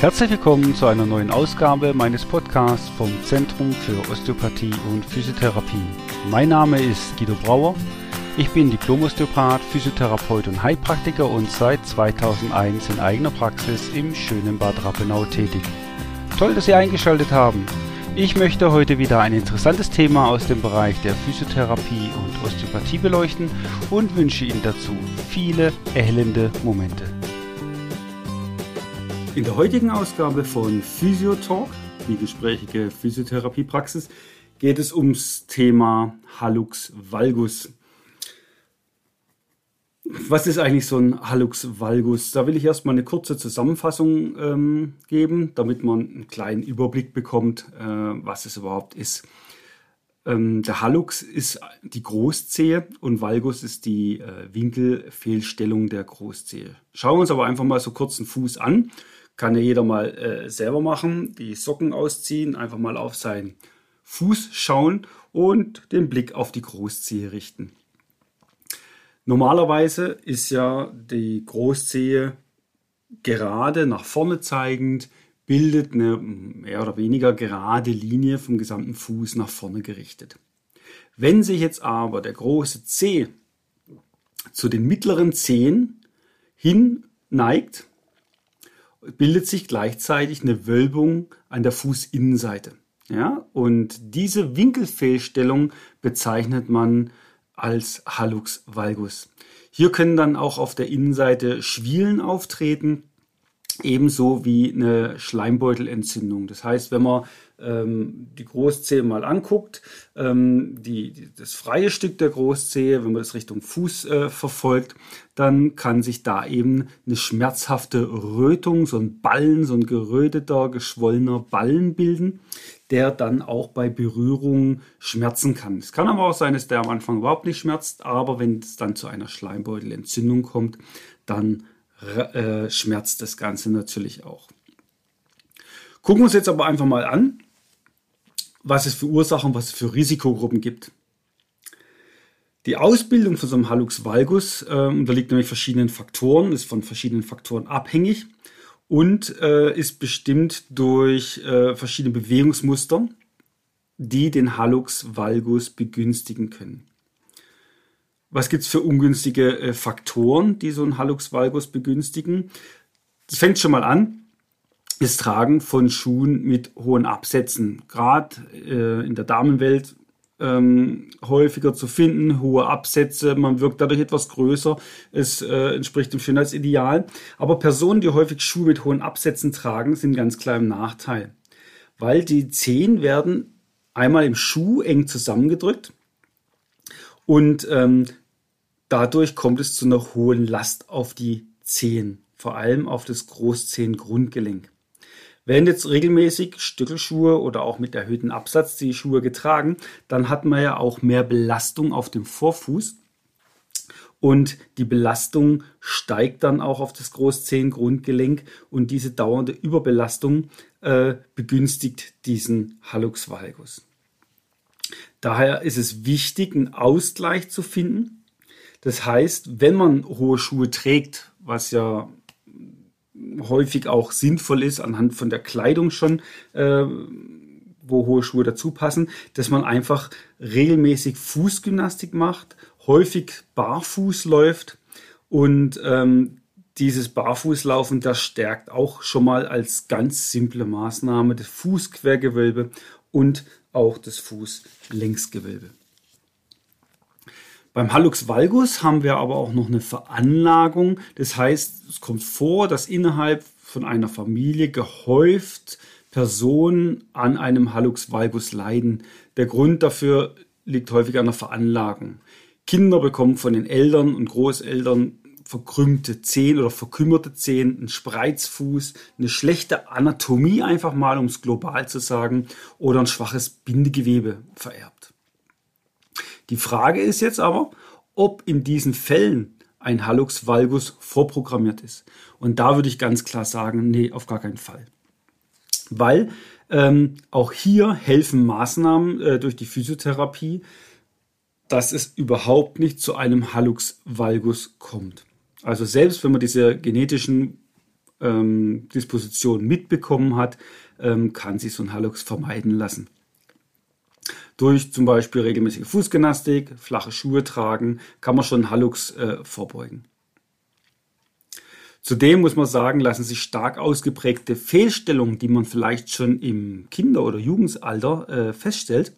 Herzlich willkommen zu einer neuen Ausgabe meines Podcasts vom Zentrum für Osteopathie und Physiotherapie. Mein Name ist Guido Brauer. Ich bin Diplomosteopath, Physiotherapeut und Heilpraktiker und seit 2001 in eigener Praxis im schönen Bad Rappenau tätig. Toll, dass Sie eingeschaltet haben. Ich möchte heute wieder ein interessantes Thema aus dem Bereich der Physiotherapie und Osteopathie beleuchten und wünsche Ihnen dazu viele erhellende Momente. In der heutigen Ausgabe von Physiotalk, die gesprächige Physiotherapiepraxis, geht es ums Thema Hallux valgus. Was ist eigentlich so ein Hallux valgus? Da will ich erstmal eine kurze Zusammenfassung ähm, geben, damit man einen kleinen Überblick bekommt, äh, was es überhaupt ist. Ähm, der Hallux ist die Großzehe und Valgus ist die äh, Winkelfehlstellung der Großzehe. Schauen wir uns aber einfach mal so kurz den Fuß an kann ja jeder mal äh, selber machen. Die Socken ausziehen, einfach mal auf seinen Fuß schauen und den Blick auf die Großzehe richten. Normalerweise ist ja die Großzehe gerade nach vorne zeigend, bildet eine mehr oder weniger gerade Linie vom gesamten Fuß nach vorne gerichtet. Wenn sich jetzt aber der große Zeh zu den mittleren Zehen hin neigt, bildet sich gleichzeitig eine Wölbung an der Fußinnenseite. Ja, und diese Winkelfehlstellung bezeichnet man als Hallux valgus. Hier können dann auch auf der Innenseite Schwielen auftreten, ebenso wie eine Schleimbeutelentzündung. Das heißt, wenn man die Großzehe mal anguckt, ähm, die, die, das freie Stück der Großzehe, wenn man das Richtung Fuß äh, verfolgt, dann kann sich da eben eine schmerzhafte Rötung, so ein Ballen, so ein geröteter, geschwollener Ballen bilden, der dann auch bei Berührung schmerzen kann. Es kann aber auch sein, dass der am Anfang überhaupt nicht schmerzt, aber wenn es dann zu einer Schleimbeutelentzündung kommt, dann äh, schmerzt das Ganze natürlich auch. Gucken wir uns jetzt aber einfach mal an, was es für Ursachen, was es für Risikogruppen gibt. Die Ausbildung von so einem Hallux valgus äh, unterliegt nämlich verschiedenen Faktoren, ist von verschiedenen Faktoren abhängig und äh, ist bestimmt durch äh, verschiedene Bewegungsmuster, die den Hallux valgus begünstigen können. Was gibt es für ungünstige äh, Faktoren, die so einen Hallux valgus begünstigen? Das fängt schon mal an das Tragen von Schuhen mit hohen Absätzen. Gerade äh, in der Damenwelt ähm, häufiger zu finden, hohe Absätze, man wirkt dadurch etwas größer, es äh, entspricht dem Schönheitsideal. Aber Personen, die häufig Schuhe mit hohen Absätzen tragen, sind ganz klar im Nachteil, weil die Zehen werden einmal im Schuh eng zusammengedrückt und ähm, dadurch kommt es zu einer hohen Last auf die Zehen, vor allem auf das Großzehengrundgelenk. Werden jetzt regelmäßig Stöckelschuhe oder auch mit erhöhtem Absatz die Schuhe getragen, dann hat man ja auch mehr Belastung auf dem Vorfuß. Und die Belastung steigt dann auch auf das Großzehengrundgelenk und diese dauernde Überbelastung äh, begünstigt diesen Hallux valgus. Daher ist es wichtig, einen Ausgleich zu finden. Das heißt, wenn man hohe Schuhe trägt, was ja häufig auch sinnvoll ist, anhand von der Kleidung schon, äh, wo hohe Schuhe dazu passen, dass man einfach regelmäßig Fußgymnastik macht, häufig barfuß läuft und ähm, dieses Barfußlaufen, das stärkt auch schon mal als ganz simple Maßnahme das Fußquergewölbe und auch das Fußlängsgewölbe. Beim Hallux valgus haben wir aber auch noch eine Veranlagung. Das heißt, es kommt vor, dass innerhalb von einer Familie gehäuft Personen an einem Hallux valgus leiden. Der Grund dafür liegt häufig an der Veranlagung. Kinder bekommen von den Eltern und Großeltern verkrümmte Zehen oder verkümmerte Zehen, einen Spreizfuß, eine schlechte Anatomie einfach mal, um es global zu sagen, oder ein schwaches Bindegewebe vererbt. Die Frage ist jetzt aber, ob in diesen Fällen ein Hallux valgus vorprogrammiert ist. Und da würde ich ganz klar sagen, nee, auf gar keinen Fall. Weil ähm, auch hier helfen Maßnahmen äh, durch die Physiotherapie, dass es überhaupt nicht zu einem Hallux valgus kommt. Also selbst wenn man diese genetischen ähm, Disposition mitbekommen hat, ähm, kann sich so ein Hallux vermeiden lassen. Durch zum Beispiel regelmäßige Fußgymnastik, flache Schuhe tragen, kann man schon Hallux äh, vorbeugen. Zudem muss man sagen, lassen sich stark ausgeprägte Fehlstellungen, die man vielleicht schon im Kinder- oder Jugendalter äh, feststellt,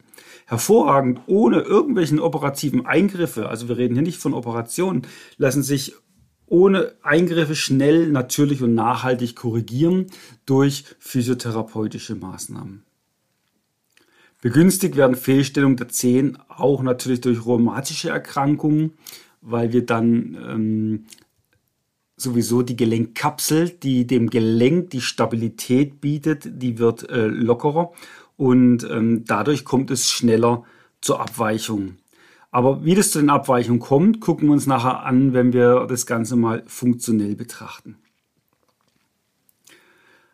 hervorragend ohne irgendwelchen operativen Eingriffe, also wir reden hier nicht von Operationen, lassen sich ohne Eingriffe schnell, natürlich und nachhaltig korrigieren durch physiotherapeutische Maßnahmen. Begünstigt werden Fehlstellungen der Zehen auch natürlich durch rheumatische Erkrankungen, weil wir dann ähm, sowieso die Gelenkkapsel, die dem Gelenk die Stabilität bietet, die wird äh, lockerer und ähm, dadurch kommt es schneller zur Abweichung. Aber wie das zu den Abweichungen kommt, gucken wir uns nachher an, wenn wir das Ganze mal funktionell betrachten.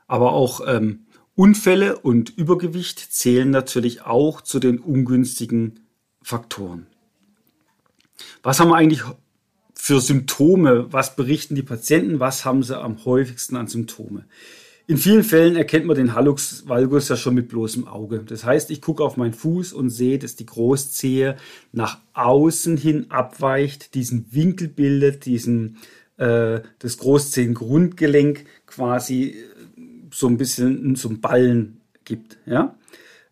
Aber auch ähm, Unfälle und Übergewicht zählen natürlich auch zu den ungünstigen Faktoren. Was haben wir eigentlich für Symptome? Was berichten die Patienten? Was haben sie am häufigsten an Symptome? In vielen Fällen erkennt man den Hallux valgus ja schon mit bloßem Auge. Das heißt, ich gucke auf meinen Fuß und sehe, dass die Großzehe nach außen hin abweicht, diesen Winkel bildet, diesen äh, das Großzehengrundgelenk quasi so ein bisschen ein Ballen gibt. Ja?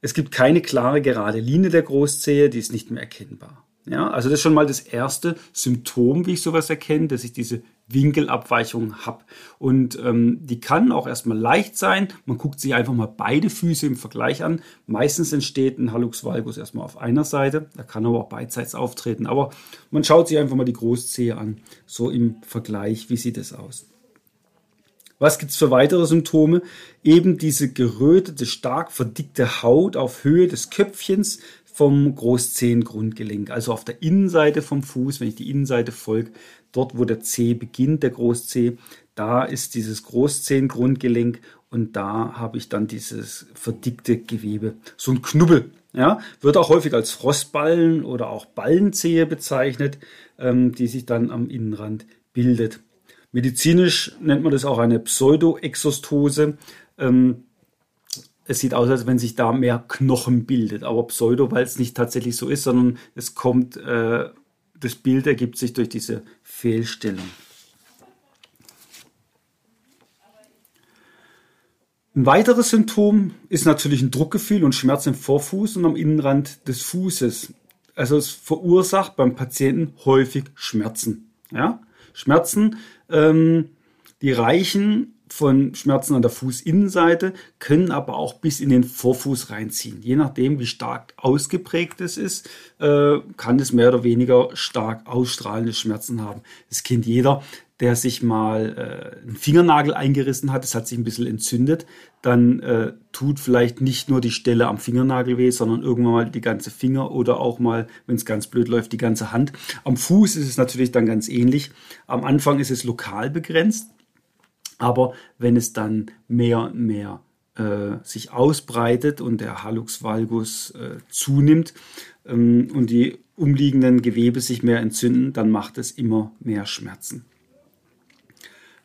Es gibt keine klare gerade Linie der Großzehe, die ist nicht mehr erkennbar. Ja, also das ist schon mal das erste Symptom, wie ich sowas erkenne, dass ich diese Winkelabweichung habe. Und ähm, die kann auch erstmal leicht sein. Man guckt sich einfach mal beide Füße im Vergleich an. Meistens entsteht ein Hallux valgus erstmal auf einer Seite. Da kann aber auch beidseits auftreten. Aber man schaut sich einfach mal die Großzehe an. So im Vergleich, wie sieht es aus? Was gibt es für weitere Symptome? Eben diese gerötete, stark verdickte Haut auf Höhe des Köpfchens vom Großzehengrundgelenk, also auf der Innenseite vom Fuß, wenn ich die Innenseite folge, dort wo der Zeh beginnt, der Großzeh, da ist dieses Großzehengrundgelenk und da habe ich dann dieses verdickte Gewebe, so ein Knubbel. Ja, wird auch häufig als Frostballen oder auch Ballenzehe bezeichnet, ähm, die sich dann am Innenrand bildet. Medizinisch nennt man das auch eine Pseudoexostose. Ähm, es sieht aus, als wenn sich da mehr Knochen bildet, aber Pseudo, weil es nicht tatsächlich so ist, sondern es kommt, äh, das Bild ergibt sich durch diese Fehlstellung. Ein weiteres Symptom ist natürlich ein Druckgefühl und Schmerz im Vorfuß und am Innenrand des Fußes. Also es verursacht beim Patienten häufig Schmerzen. Ja? Schmerzen, ähm, die reichen von Schmerzen an der Fußinnenseite, können aber auch bis in den Vorfuß reinziehen. Je nachdem, wie stark ausgeprägt es ist, äh, kann es mehr oder weniger stark ausstrahlende Schmerzen haben. Das kennt jeder, der sich mal äh, einen Fingernagel eingerissen hat, es hat sich ein bisschen entzündet, dann äh, tut vielleicht nicht nur die Stelle am Fingernagel weh, sondern irgendwann mal die ganze Finger oder auch mal, wenn es ganz blöd läuft, die ganze Hand. Am Fuß ist es natürlich dann ganz ähnlich. Am Anfang ist es lokal begrenzt aber wenn es dann mehr und mehr äh, sich ausbreitet und der Hallux valgus äh, zunimmt ähm, und die umliegenden Gewebe sich mehr entzünden, dann macht es immer mehr Schmerzen.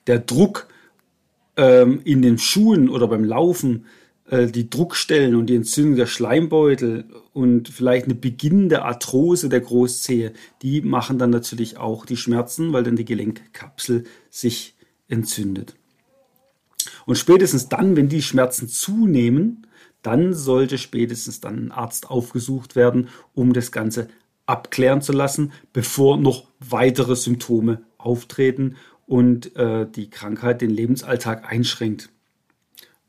Der Druck ähm, in den Schuhen oder beim Laufen, äh, die Druckstellen und die Entzündung der Schleimbeutel und vielleicht eine beginnende Arthrose der Großzehe, die machen dann natürlich auch die Schmerzen, weil dann die Gelenkkapsel sich entzündet. Und spätestens dann, wenn die Schmerzen zunehmen, dann sollte spätestens dann ein Arzt aufgesucht werden, um das Ganze abklären zu lassen, bevor noch weitere Symptome auftreten und äh, die Krankheit den Lebensalltag einschränkt.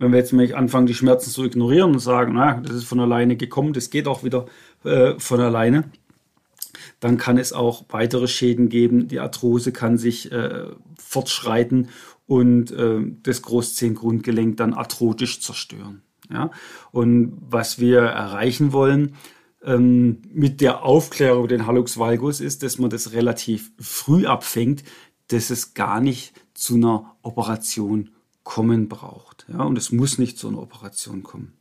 Wenn wir jetzt nämlich anfangen, die Schmerzen zu ignorieren und sagen, na, das ist von alleine gekommen, das geht auch wieder äh, von alleine, dann kann es auch weitere Schäden geben. Die Arthrose kann sich äh, fortschreiten und äh, das Großzehengrundgelenk dann arthrotisch zerstören. Ja? Und was wir erreichen wollen ähm, mit der Aufklärung über den Hallux valgus ist, dass man das relativ früh abfängt, dass es gar nicht zu einer Operation kommen braucht. Ja? Und es muss nicht zu einer Operation kommen.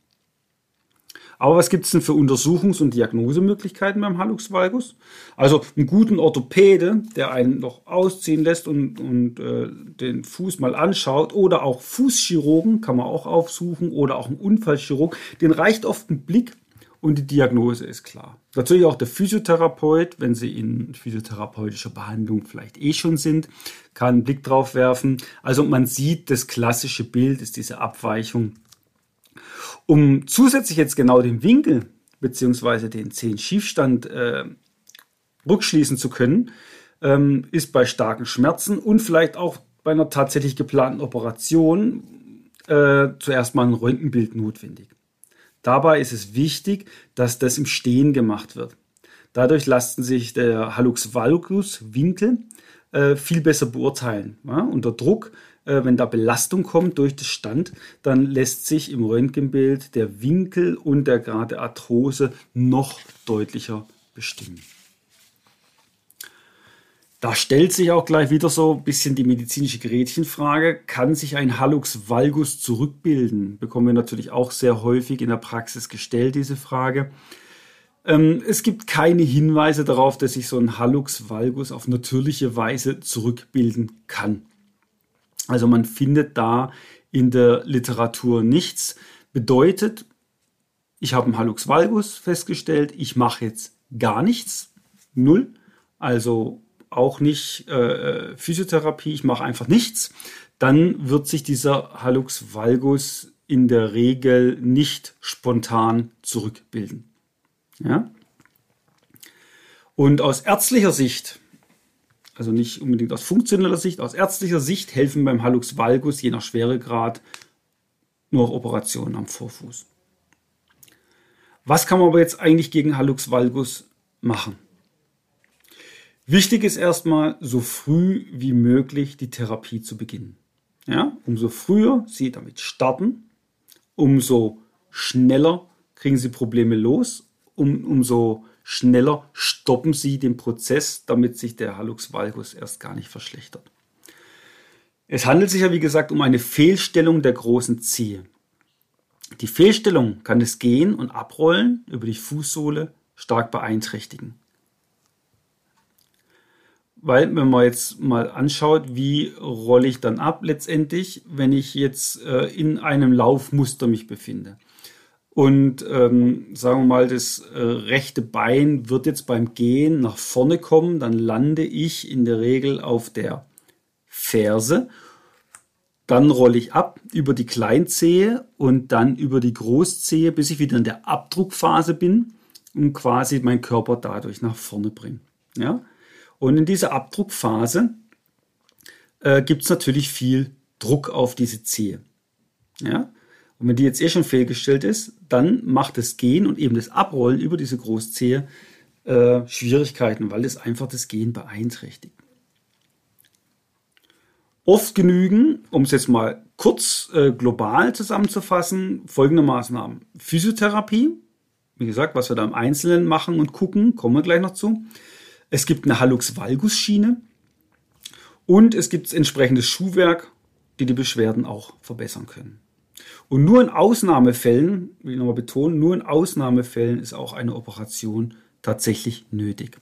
Aber was gibt es denn für Untersuchungs- und Diagnosemöglichkeiten beim Hallux valgus? Also einen guten Orthopäde, der einen noch ausziehen lässt und, und äh, den Fuß mal anschaut, oder auch Fußchirurgen kann man auch aufsuchen, oder auch einen Unfallchirurg, den reicht oft ein Blick und die Diagnose ist klar. Natürlich auch der Physiotherapeut, wenn Sie in physiotherapeutischer Behandlung vielleicht eh schon sind, kann einen Blick drauf werfen. Also man sieht, das klassische Bild ist diese Abweichung um zusätzlich jetzt genau den Winkel bzw. den Zehenschiefstand äh, rückschließen zu können, ähm, ist bei starken Schmerzen und vielleicht auch bei einer tatsächlich geplanten Operation äh, zuerst mal ein Röntgenbild notwendig. Dabei ist es wichtig, dass das im Stehen gemacht wird. Dadurch lassen sich der Hallux valgus Winkel äh, viel besser beurteilen. Ja? Unter Druck äh, wenn da Belastung kommt durch das Stand, dann lässt sich im Röntgenbild der Winkel und der Grad der Arthrose noch deutlicher bestimmen. Da stellt sich auch gleich wieder so ein bisschen die medizinische Gretchenfrage, kann sich ein Hallux valgus zurückbilden? Bekommen wir natürlich auch sehr häufig in der Praxis gestellt, diese Frage. Ähm, es gibt keine Hinweise darauf, dass sich so ein Hallux valgus auf natürliche Weise zurückbilden kann. Also man findet da in der Literatur nichts. Bedeutet, ich habe einen Hallux valgus festgestellt, ich mache jetzt gar nichts, null, also auch nicht äh, Physiotherapie, ich mache einfach nichts, dann wird sich dieser Hallux valgus in der Regel nicht spontan zurückbilden. Ja? Und aus ärztlicher Sicht also nicht unbedingt aus funktioneller Sicht, aus ärztlicher Sicht helfen beim Hallux valgus je nach Schweregrad nur Operationen am Vorfuß. Was kann man aber jetzt eigentlich gegen Hallux valgus machen? Wichtig ist erstmal, so früh wie möglich die Therapie zu beginnen. Ja, umso früher Sie damit starten, umso schneller kriegen Sie Probleme los, um, umso schneller stoppen Sie den Prozess, damit sich der Hallux valgus erst gar nicht verschlechtert. Es handelt sich ja, wie gesagt, um eine Fehlstellung der großen Zehe. Die Fehlstellung kann das Gehen und Abrollen über die Fußsohle stark beeinträchtigen. Weil, wenn man jetzt mal anschaut, wie rolle ich dann ab letztendlich, wenn ich jetzt äh, in einem Laufmuster mich befinde und ähm, sagen wir mal, das äh, rechte Bein wird jetzt beim Gehen nach vorne kommen, dann lande ich in der Regel auf der Ferse. Dann rolle ich ab über die Kleinzehe und dann über die Großzehe, bis ich wieder in der Abdruckphase bin und quasi meinen Körper dadurch nach vorne bringe. Ja? Und in dieser Abdruckphase äh, gibt es natürlich viel Druck auf diese Zehe. Ja? Und wenn die jetzt eh schon fehlgestellt ist, dann macht das Gehen und eben das Abrollen über diese Großzehe äh, Schwierigkeiten, weil es einfach das Gehen beeinträchtigt. Oft genügen, um es jetzt mal kurz äh, global zusammenzufassen, folgende Maßnahmen. Physiotherapie, wie gesagt, was wir da im Einzelnen machen und gucken, kommen wir gleich noch zu. Es gibt eine Hallux-Valgus-Schiene und es gibt entsprechendes Schuhwerk, die die Beschwerden auch verbessern können. Und nur in Ausnahmefällen, will ich nochmal betonen, nur in Ausnahmefällen ist auch eine Operation tatsächlich nötig.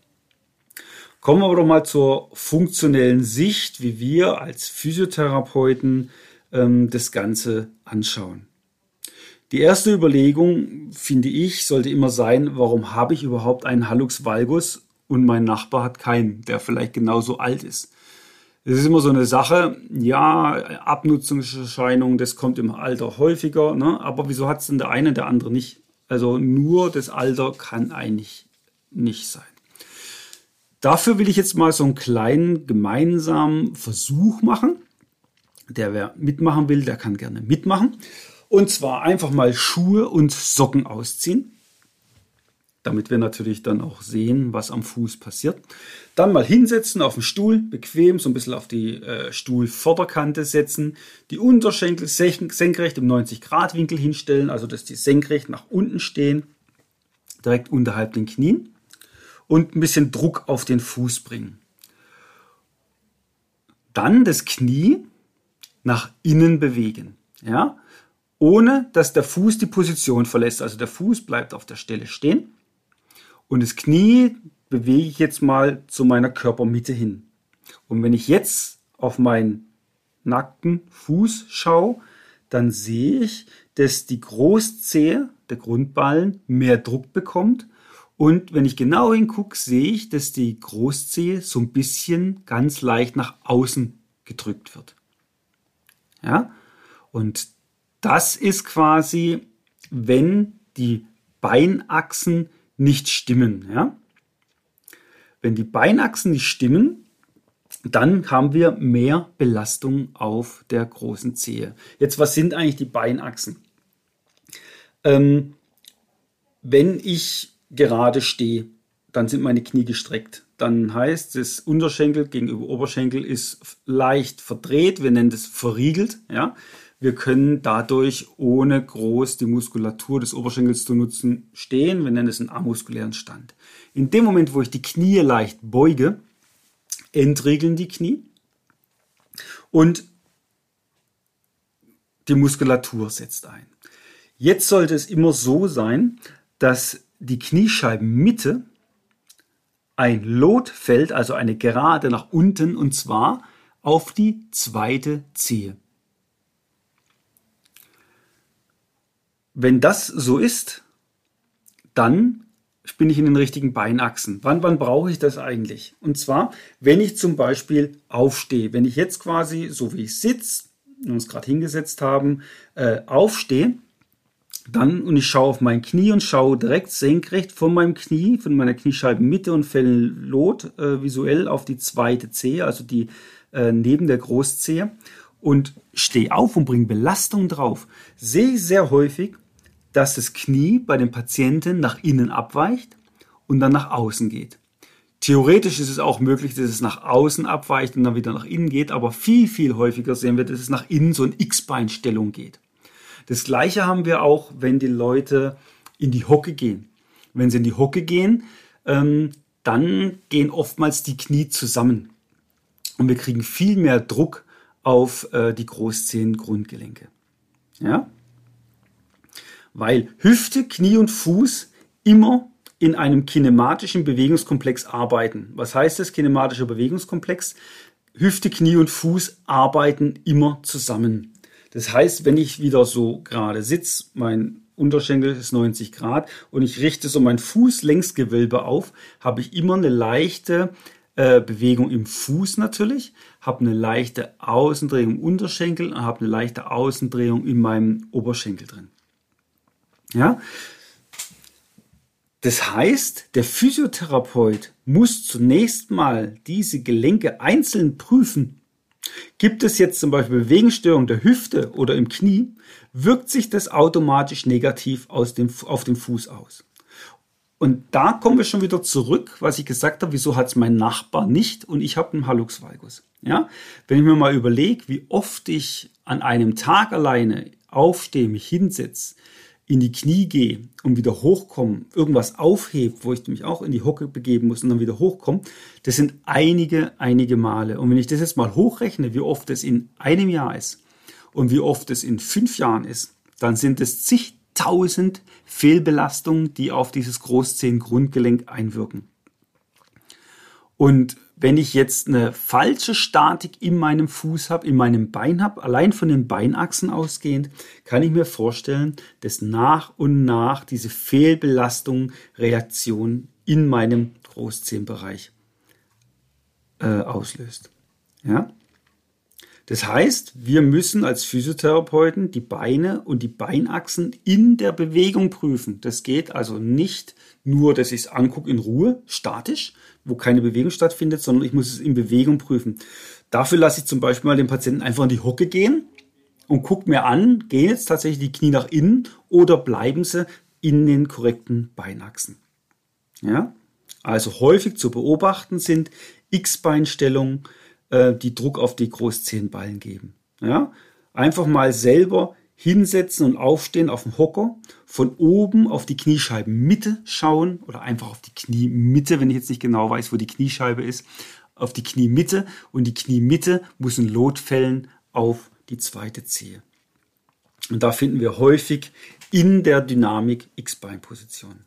Kommen wir aber doch mal zur funktionellen Sicht, wie wir als Physiotherapeuten ähm, das Ganze anschauen. Die erste Überlegung, finde ich, sollte immer sein, warum habe ich überhaupt einen Hallux valgus und mein Nachbar hat keinen, der vielleicht genauso alt ist. Es ist immer so eine Sache, ja, Abnutzungserscheinungen, das kommt im Alter häufiger, ne? aber wieso hat es denn der eine, der andere nicht? Also nur das Alter kann eigentlich nicht sein. Dafür will ich jetzt mal so einen kleinen gemeinsamen Versuch machen. Der, wer mitmachen will, der kann gerne mitmachen. Und zwar einfach mal Schuhe und Socken ausziehen damit wir natürlich dann auch sehen, was am Fuß passiert. Dann mal hinsetzen auf den Stuhl, bequem, so ein bisschen auf die äh, Stuhlvorderkante setzen, die Unterschenkel senkrecht im 90-Grad-Winkel hinstellen, also dass die senkrecht nach unten stehen, direkt unterhalb den Knien und ein bisschen Druck auf den Fuß bringen. Dann das Knie nach innen bewegen. Ja? ohne dass der Fuß die Position verlässt. Also der Fuß bleibt auf der Stelle stehen und das Knie bewege ich jetzt mal zu meiner Körpermitte hin. Und wenn ich jetzt auf meinen nackten Fuß schaue, dann sehe ich, dass die Großzehe, der Grundballen, mehr Druck bekommt. Und wenn ich genau hingucke, sehe ich, dass die Großzehe so ein bisschen ganz leicht nach außen gedrückt wird. Ja? Und das ist quasi, wenn die Beinachsen nicht stimmen. Ja? Wenn die Beinachsen nicht stimmen, dann haben wir mehr Belastung auf der großen Zehe. Jetzt, was sind eigentlich die Beinachsen? Ähm, wenn ich gerade stehe, dann sind meine Knie gestreckt. Dann heißt das Unterschenkel gegenüber Oberschenkel ist leicht verdreht. Wir nennen das verriegelt. Ja? Wir können dadurch ohne groß die Muskulatur des Oberschenkels zu nutzen stehen. Wir nennen es einen amuskulären Stand. In dem Moment, wo ich die Knie leicht beuge, entriegeln die Knie und die Muskulatur setzt ein. Jetzt sollte es immer so sein, dass die Kniescheibenmitte ein Lot fällt, also eine Gerade nach unten, und zwar auf die zweite Zehe. Wenn das so ist, dann bin ich in den richtigen Beinachsen. Wann, wann brauche ich das eigentlich? Und zwar, wenn ich zum Beispiel aufstehe, wenn ich jetzt quasi, so wie ich sitze, uns gerade hingesetzt haben, äh, aufstehe, dann und ich schaue auf mein Knie und schaue direkt senkrecht von meinem Knie, von meiner Kniescheibenmitte und fälle Lot äh, visuell auf die zweite Zehe, also die äh, neben der Großzehe und stehe auf und bringe Belastung drauf, sehe ich sehr häufig, dass das Knie bei dem Patienten nach innen abweicht und dann nach außen geht. Theoretisch ist es auch möglich, dass es nach außen abweicht und dann wieder nach innen geht, aber viel, viel häufiger sehen wir, dass es nach innen so in X-Beinstellung geht. Das gleiche haben wir auch, wenn die Leute in die Hocke gehen. Wenn sie in die Hocke gehen, ähm, dann gehen oftmals die Knie zusammen. Und wir kriegen viel mehr Druck auf äh, die Großzehengrundgelenke. Ja? weil Hüfte, Knie und Fuß immer in einem kinematischen Bewegungskomplex arbeiten. Was heißt das, kinematischer Bewegungskomplex? Hüfte, Knie und Fuß arbeiten immer zusammen. Das heißt, wenn ich wieder so gerade sitze, mein Unterschenkel ist 90 Grad und ich richte so mein Fußlängsgewölbe auf, habe ich immer eine leichte äh, Bewegung im Fuß natürlich, habe eine leichte Außendrehung im Unterschenkel und habe eine leichte Außendrehung in meinem Oberschenkel drin. Ja? Das heißt, der Physiotherapeut muss zunächst mal diese Gelenke einzeln prüfen. Gibt es jetzt zum Beispiel Bewegungsstörung der Hüfte oder im Knie, wirkt sich das automatisch negativ aus dem, auf den Fuß aus. Und da kommen wir schon wieder zurück, was ich gesagt habe, wieso hat es mein Nachbar nicht und ich habe einen Hallux valgus. Ja? Wenn ich mir mal überlege, wie oft ich an einem Tag alleine aufstehe, mich hinsetze, in die Knie gehe und wieder hochkomme, irgendwas aufhebt, wo ich mich auch in die Hocke begeben muss und dann wieder hochkomme, das sind einige, einige Male. Und wenn ich das jetzt mal hochrechne, wie oft es in einem Jahr ist und wie oft es in fünf Jahren ist, dann sind es zigtausend Fehlbelastungen, die auf dieses Großzehengrundgelenk einwirken. Und wenn ich jetzt eine falsche Statik in meinem Fuß habe, in meinem Bein habe, allein von den Beinachsen ausgehend, kann ich mir vorstellen, dass nach und nach diese Fehlbelastung Reaktion in meinem Großzehenbereich äh, auslöst. Ja? Das heißt, wir müssen als Physiotherapeuten die Beine und die Beinachsen in der Bewegung prüfen. Das geht also nicht nur, dass ich es angucke in Ruhe, statisch, wo keine Bewegung stattfindet, sondern ich muss es in Bewegung prüfen. Dafür lasse ich zum Beispiel mal den Patienten einfach in die Hocke gehen und gucke mir an, gehen jetzt tatsächlich die Knie nach innen oder bleiben sie in den korrekten Beinachsen. Ja? Also häufig zu beobachten sind X-Beinstellungen, äh, die Druck auf die Großzehenballen geben. Ja? Einfach mal selber hinsetzen und aufstehen auf dem Hocker, von oben auf die Kniescheibenmitte schauen oder einfach auf die Kniemitte, wenn ich jetzt nicht genau weiß, wo die Kniescheibe ist, auf die Kniemitte und die Kniemitte muss ein Lot fällen auf die zweite Zehe. Und da finden wir häufig in der Dynamik X-Bein-Position.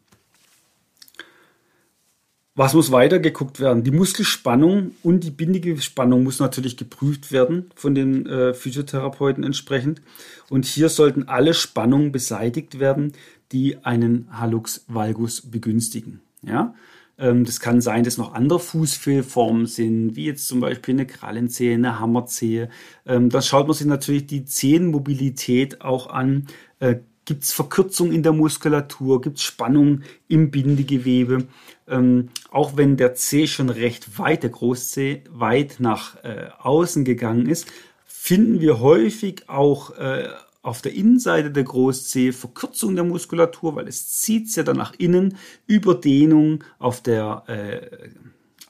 Was muss weiter geguckt werden? Die Muskelspannung und die Bindegewebsspannung muss natürlich geprüft werden von den äh, Physiotherapeuten entsprechend. Und hier sollten alle Spannungen beseitigt werden, die einen Hallux valgus begünstigen. Ja? Ähm, das kann sein, dass noch andere Fußfehlformen sind, wie jetzt zum Beispiel eine Krallenzehe, eine Hammerzehe. Ähm, da schaut man sich natürlich die Zehenmobilität auch an. Äh, Gibt es Verkürzung in der Muskulatur? Gibt es Spannung im Bindegewebe? Ähm, auch wenn der Zeh schon recht weit, der Großzeh, weit nach äh, außen gegangen ist, finden wir häufig auch äh, auf der Innenseite der Großzehe Verkürzung der Muskulatur, weil es zieht ja dann nach innen, Überdehnung auf der, äh,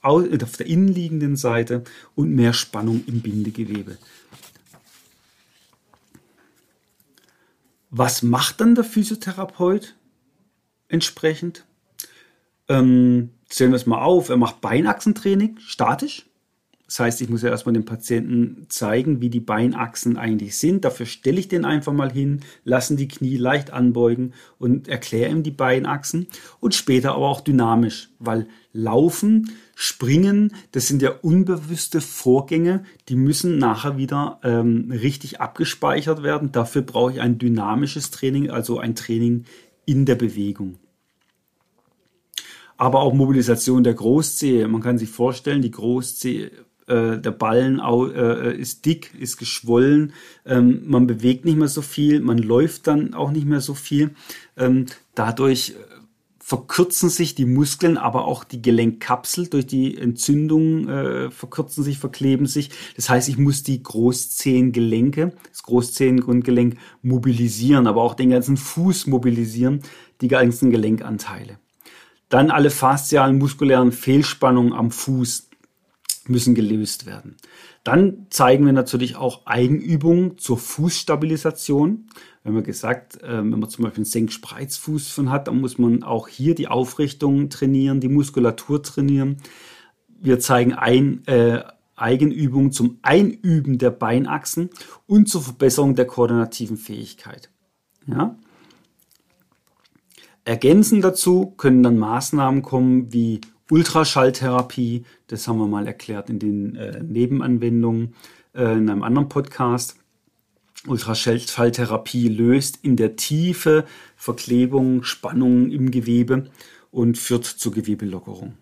auf der innenliegenden Seite und mehr Spannung im Bindegewebe. Was macht dann der Physiotherapeut entsprechend? Ähm, zählen wir es mal auf. Er macht Beinachsentraining statisch. Das heißt, ich muss ja erstmal dem Patienten zeigen, wie die Beinachsen eigentlich sind. Dafür stelle ich den einfach mal hin, lassen die Knie leicht anbeugen und erkläre ihm die Beinachsen und später aber auch dynamisch, weil Laufen, Springen, das sind ja unbewusste Vorgänge, die müssen nachher wieder ähm, richtig abgespeichert werden. Dafür brauche ich ein dynamisches Training, also ein Training in der Bewegung aber auch Mobilisation der Großzehe. Man kann sich vorstellen, die Großzehe äh, der Ballen äh, ist dick, ist geschwollen, ähm, man bewegt nicht mehr so viel, man läuft dann auch nicht mehr so viel. Ähm, dadurch äh, verkürzen sich die Muskeln, aber auch die Gelenkkapsel durch die Entzündung äh, verkürzen sich, verkleben sich. Das heißt, ich muss die Großzehengelenke, das Großzehengrundgelenk mobilisieren, aber auch den ganzen Fuß mobilisieren, die ganzen Gelenkanteile. Dann alle faszialen muskulären Fehlspannungen am Fuß müssen gelöst werden. Dann zeigen wir natürlich auch Eigenübungen zur Fußstabilisation. Wir haben ja gesagt, äh, wenn man zum Beispiel einen Senkspreizfuß von hat, dann muss man auch hier die Aufrichtung trainieren, die Muskulatur trainieren. Wir zeigen ein, äh, Eigenübungen zum Einüben der Beinachsen und zur Verbesserung der koordinativen Fähigkeit. Ja? Ergänzend dazu können dann Maßnahmen kommen wie Ultraschalltherapie, das haben wir mal erklärt in den äh, Nebenanwendungen äh, in einem anderen Podcast. Ultraschalltherapie löst in der Tiefe Verklebung, Spannungen im Gewebe und führt zur Gewebelockerung.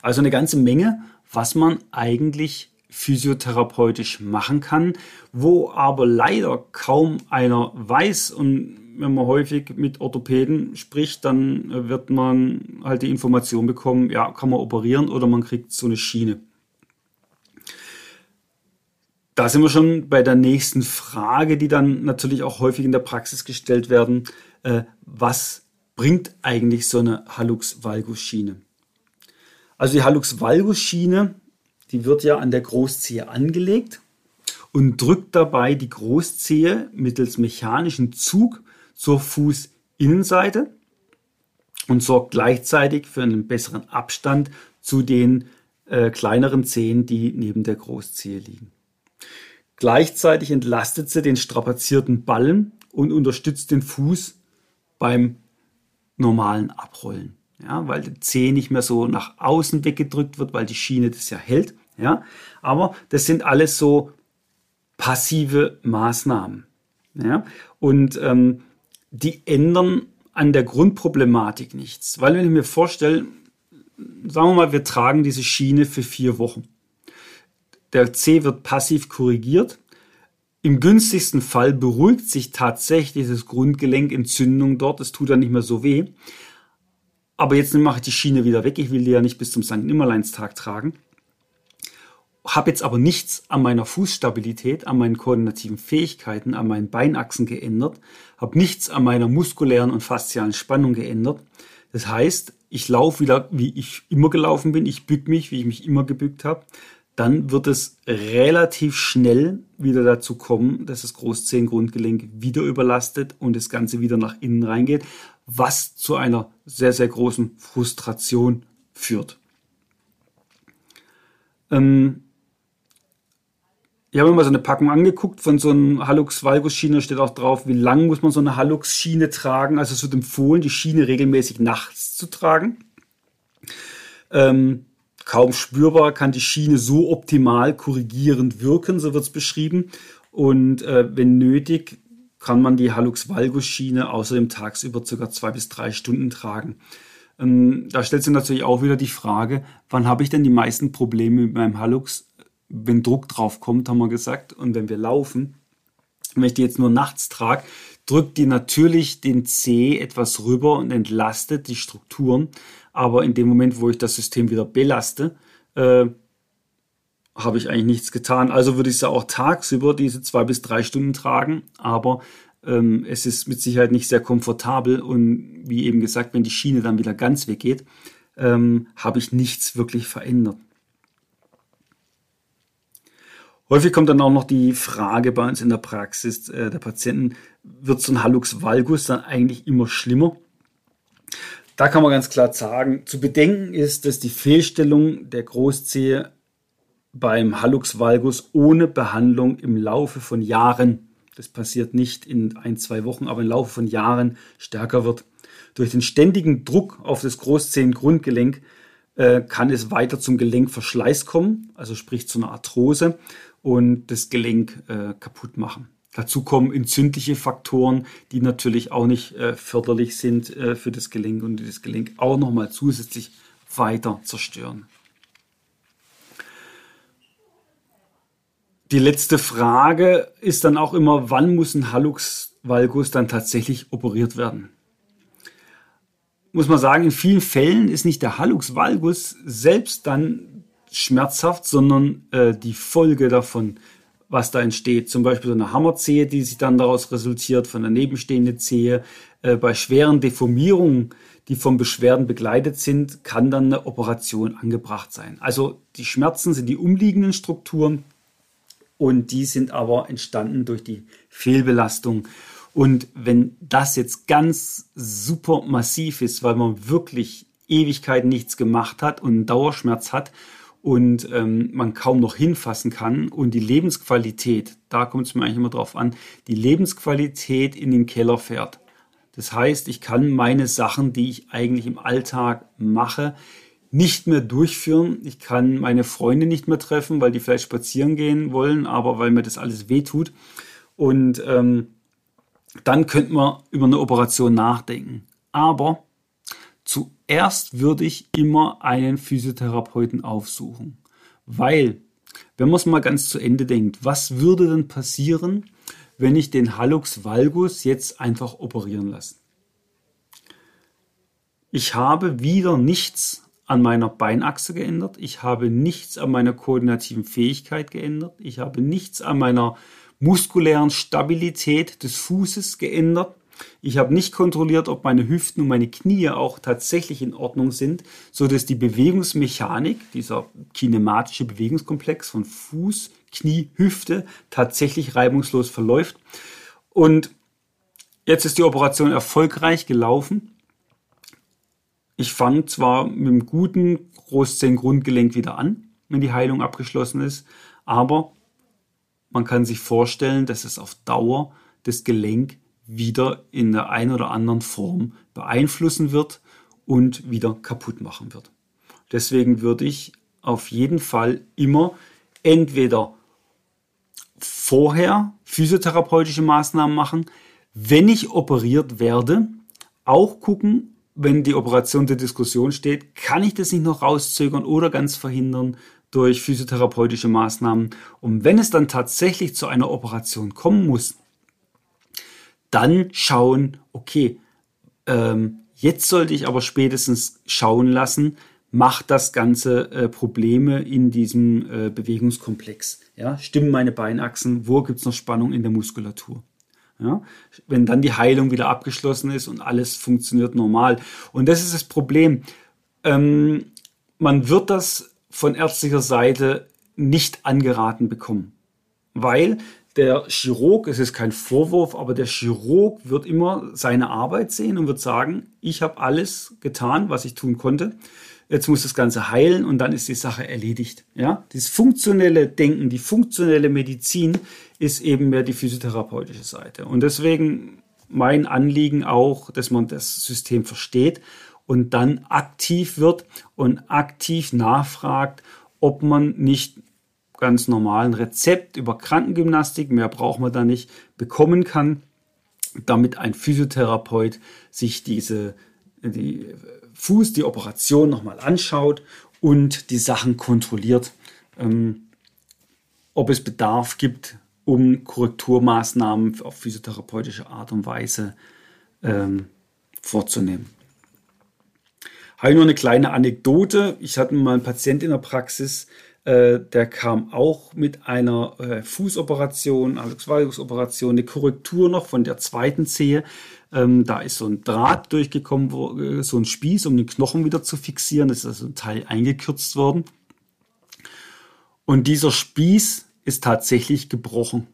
Also eine ganze Menge, was man eigentlich physiotherapeutisch machen kann, wo aber leider kaum einer weiß und wenn man häufig mit Orthopäden spricht, dann wird man halt die Information bekommen, ja, kann man operieren oder man kriegt so eine Schiene. Da sind wir schon bei der nächsten Frage, die dann natürlich auch häufig in der Praxis gestellt werden. Äh, was bringt eigentlich so eine Hallux-Valgus-Schiene? Also die Hallux-Valgus-Schiene, die wird ja an der Großzehe angelegt und drückt dabei die Großzehe mittels mechanischen Zug zur Fußinnenseite und sorgt gleichzeitig für einen besseren Abstand zu den äh, kleineren Zehen, die neben der Großzehe liegen. Gleichzeitig entlastet sie den strapazierten Ballen und unterstützt den Fuß beim normalen Abrollen. Ja, weil der Zeh nicht mehr so nach außen weggedrückt wird, weil die Schiene das ja hält. Ja, aber das sind alles so passive Maßnahmen. Ja, und ähm, die ändern an der Grundproblematik nichts. Weil wenn ich mir vorstelle, sagen wir mal, wir tragen diese Schiene für vier Wochen. Der C wird passiv korrigiert. Im günstigsten Fall beruhigt sich tatsächlich das Grundgelenk, Entzündung dort, es tut dann nicht mehr so weh. Aber jetzt mache ich die Schiene wieder weg, ich will die ja nicht bis zum St. Nimmerleinstag tragen habe jetzt aber nichts an meiner Fußstabilität, an meinen koordinativen Fähigkeiten, an meinen Beinachsen geändert, habe nichts an meiner muskulären und faszialen Spannung geändert. Das heißt, ich laufe wieder, wie ich immer gelaufen bin, ich bück mich, wie ich mich immer gebückt habe. Dann wird es relativ schnell wieder dazu kommen, dass das Großzehengrundgelenk wieder überlastet und das Ganze wieder nach innen reingeht, was zu einer sehr, sehr großen Frustration führt. Ähm, ich habe mir mal so eine Packung angeguckt von so einem Hallux Valgus Schiene, steht auch drauf, wie lang muss man so eine Hallux Schiene tragen. Also es wird empfohlen, die Schiene regelmäßig nachts zu tragen. Ähm, kaum spürbar kann die Schiene so optimal korrigierend wirken, so wird es beschrieben. Und äh, wenn nötig, kann man die Hallux Valgus Schiene außerdem tagsüber circa zwei bis drei Stunden tragen. Ähm, da stellt sich natürlich auch wieder die Frage, wann habe ich denn die meisten Probleme mit meinem Hallux? Wenn Druck drauf kommt, haben wir gesagt, und wenn wir laufen. Wenn ich die jetzt nur nachts trage, drückt die natürlich den C etwas rüber und entlastet die Strukturen. Aber in dem Moment, wo ich das System wieder belaste, äh, habe ich eigentlich nichts getan. Also würde ich sie auch tagsüber diese zwei bis drei Stunden tragen. Aber ähm, es ist mit Sicherheit nicht sehr komfortabel und wie eben gesagt, wenn die Schiene dann wieder ganz weggeht, ähm, habe ich nichts wirklich verändert. Häufig kommt dann auch noch die Frage bei uns in der Praxis äh, der Patienten, wird so ein Hallux valgus dann eigentlich immer schlimmer? Da kann man ganz klar sagen, zu bedenken ist, dass die Fehlstellung der Großzehe beim Hallux valgus ohne Behandlung im Laufe von Jahren das passiert nicht in ein, zwei Wochen, aber im Laufe von Jahren stärker wird. Durch den ständigen Druck auf das Großzehengrundgelenk äh, kann es weiter zum Gelenkverschleiß kommen, also sprich zu einer Arthrose und das Gelenk äh, kaputt machen. Dazu kommen entzündliche Faktoren, die natürlich auch nicht äh, förderlich sind äh, für das Gelenk und die das Gelenk auch nochmal zusätzlich weiter zerstören. Die letzte Frage ist dann auch immer, wann muss ein Hallux valgus dann tatsächlich operiert werden? Muss man sagen, in vielen Fällen ist nicht der Hallux valgus selbst dann schmerzhaft, sondern äh, die Folge davon, was da entsteht. Zum Beispiel so eine Hammerzehe, die sich dann daraus resultiert, von der nebenstehenden Zehe. Äh, bei schweren Deformierungen, die von Beschwerden begleitet sind, kann dann eine Operation angebracht sein. Also die Schmerzen sind die umliegenden Strukturen, und die sind aber entstanden durch die Fehlbelastung. Und wenn das jetzt ganz super massiv ist, weil man wirklich Ewigkeiten nichts gemacht hat und einen Dauerschmerz hat und ähm, man kaum noch hinfassen kann und die Lebensqualität, da kommt es mir eigentlich immer drauf an, die Lebensqualität in den Keller fährt. Das heißt, ich kann meine Sachen, die ich eigentlich im Alltag mache, nicht mehr durchführen. Ich kann meine Freunde nicht mehr treffen, weil die vielleicht spazieren gehen wollen, aber weil mir das alles wehtut. Und ähm, dann könnte man über eine Operation nachdenken. Aber zuerst würde ich immer einen Physiotherapeuten aufsuchen. Weil, wenn man es mal ganz zu Ende denkt, was würde denn passieren, wenn ich den Hallux valgus jetzt einfach operieren lasse? Ich habe wieder nichts an meiner Beinachse geändert. Ich habe nichts an meiner koordinativen Fähigkeit geändert. Ich habe nichts an meiner muskulären Stabilität des Fußes geändert. Ich habe nicht kontrolliert, ob meine Hüften und meine Knie auch tatsächlich in Ordnung sind, so dass die Bewegungsmechanik, dieser kinematische Bewegungskomplex von Fuß, Knie, Hüfte tatsächlich reibungslos verläuft. Und jetzt ist die Operation erfolgreich gelaufen ich fange zwar mit einem guten Großzehengrundgelenk wieder an, wenn die Heilung abgeschlossen ist, aber man kann sich vorstellen, dass es auf Dauer das Gelenk wieder in der einen oder anderen Form beeinflussen wird und wieder kaputt machen wird. Deswegen würde ich auf jeden Fall immer entweder vorher physiotherapeutische Maßnahmen machen, wenn ich operiert werde, auch gucken, wenn die Operation zur Diskussion steht, kann ich das nicht noch rauszögern oder ganz verhindern durch physiotherapeutische Maßnahmen. Und wenn es dann tatsächlich zu einer Operation kommen muss, dann schauen, okay, ähm, jetzt sollte ich aber spätestens schauen lassen, macht das Ganze äh, Probleme in diesem äh, Bewegungskomplex. Ja? Stimmen meine Beinachsen? Wo gibt es noch Spannung in der Muskulatur? Ja? Wenn dann die Heilung wieder abgeschlossen ist und alles funktioniert normal. Und das ist das Problem. Ähm, man wird das von ärztlicher Seite nicht angeraten bekommen, weil der Chirurg, es ist kein Vorwurf, aber der Chirurg wird immer seine Arbeit sehen und wird sagen, ich habe alles getan, was ich tun konnte. jetzt muss das Ganze heilen und dann ist die Sache erledigt. Ja, das funktionelle Denken, die funktionelle Medizin ist eben mehr die physiotherapeutische Seite. Und deswegen mein Anliegen auch, dass man das System versteht und dann aktiv wird und aktiv nachfragt, ob man nicht ganz normalen Rezept über Krankengymnastik, mehr braucht man da nicht, bekommen kann, damit ein Physiotherapeut sich diese die Fuß, die Operation nochmal anschaut und die Sachen kontrolliert, ähm, ob es Bedarf gibt, um Korrekturmaßnahmen auf physiotherapeutische Art und Weise ähm, vorzunehmen. Habe ich noch eine kleine Anekdote. Ich hatte mal einen Patient in der Praxis, äh, der kam auch mit einer äh, Fußoperation, Alex-Valgus-Operation, eine Korrektur noch von der zweiten Zehe. Ähm, da ist so ein Draht durchgekommen, äh, so ein Spieß, um den Knochen wieder zu fixieren. Das ist also ein Teil eingekürzt worden. Und dieser Spieß ist tatsächlich gebrochen.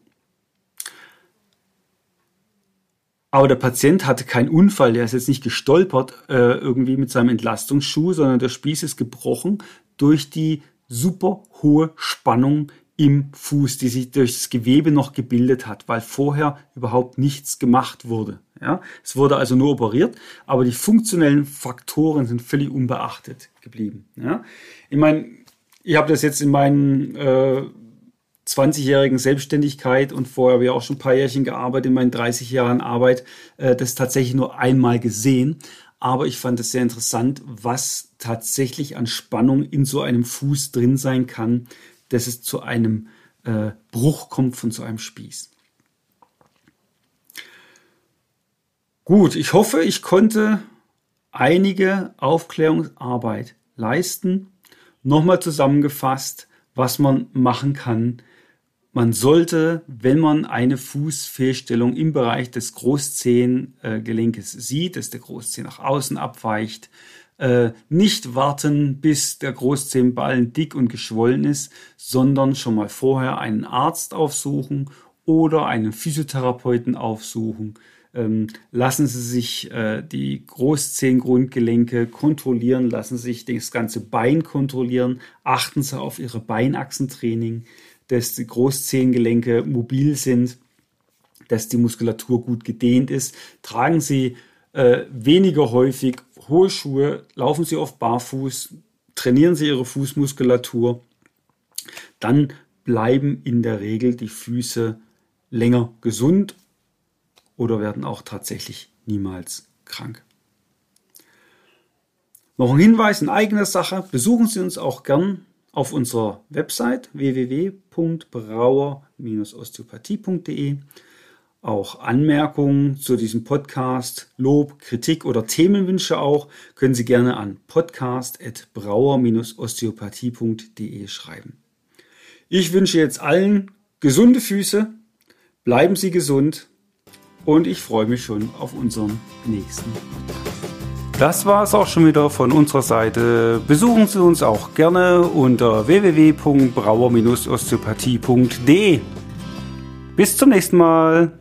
Aber der Patient hatte keinen Unfall, der ist jetzt nicht gestolpert äh, irgendwie mit seinem Entlastungsschuh, sondern der Spieß ist gebrochen durch die super hohe Spannung im Fuß, die sich durch das Gewebe noch gebildet hat, weil vorher überhaupt nichts gemacht wurde. Ja, es wurde also nur operiert, aber die funktionellen Faktoren sind völlig unbeachtet geblieben. Ja, ich meine, ich habe das jetzt in meinen äh, 20-jährigen Selbstständigkeit und vorher habe ich auch schon ein paar Jährchen gearbeitet in meinen 30 Jahren Arbeit, äh, das tatsächlich nur einmal gesehen. Aber ich fand es sehr interessant, was tatsächlich an Spannung in so einem Fuß drin sein kann, dass es zu einem äh, Bruch kommt von so einem Spieß. Gut, ich hoffe, ich konnte einige Aufklärungsarbeit leisten. Nochmal zusammengefasst, was man machen kann, man sollte, wenn man eine Fußfehlstellung im Bereich des Großzehengelenkes sieht, dass der Großzeh nach außen abweicht, äh, nicht warten, bis der Großzehenballen dick und geschwollen ist, sondern schon mal vorher einen Arzt aufsuchen oder einen Physiotherapeuten aufsuchen. Ähm, lassen Sie sich äh, die Großzehengrundgelenke kontrollieren, lassen Sie sich das ganze Bein kontrollieren, achten Sie auf Ihre Beinachsentraining dass die Großzehengelenke mobil sind, dass die Muskulatur gut gedehnt ist. Tragen Sie äh, weniger häufig hohe Schuhe, laufen Sie oft barfuß, trainieren Sie Ihre Fußmuskulatur, dann bleiben in der Regel die Füße länger gesund oder werden auch tatsächlich niemals krank. Noch ein Hinweis in eigener Sache, besuchen Sie uns auch gern auf unserer Website www.brauer-osteopathie.de. Auch Anmerkungen zu diesem Podcast, Lob, Kritik oder Themenwünsche auch, können Sie gerne an podcast.brauer-osteopathie.de schreiben. Ich wünsche jetzt allen gesunde Füße, bleiben Sie gesund und ich freue mich schon auf unseren nächsten Podcast. Das war es auch schon wieder von unserer Seite. Besuchen Sie uns auch gerne unter www.brauer-osteopathie.de. Bis zum nächsten Mal.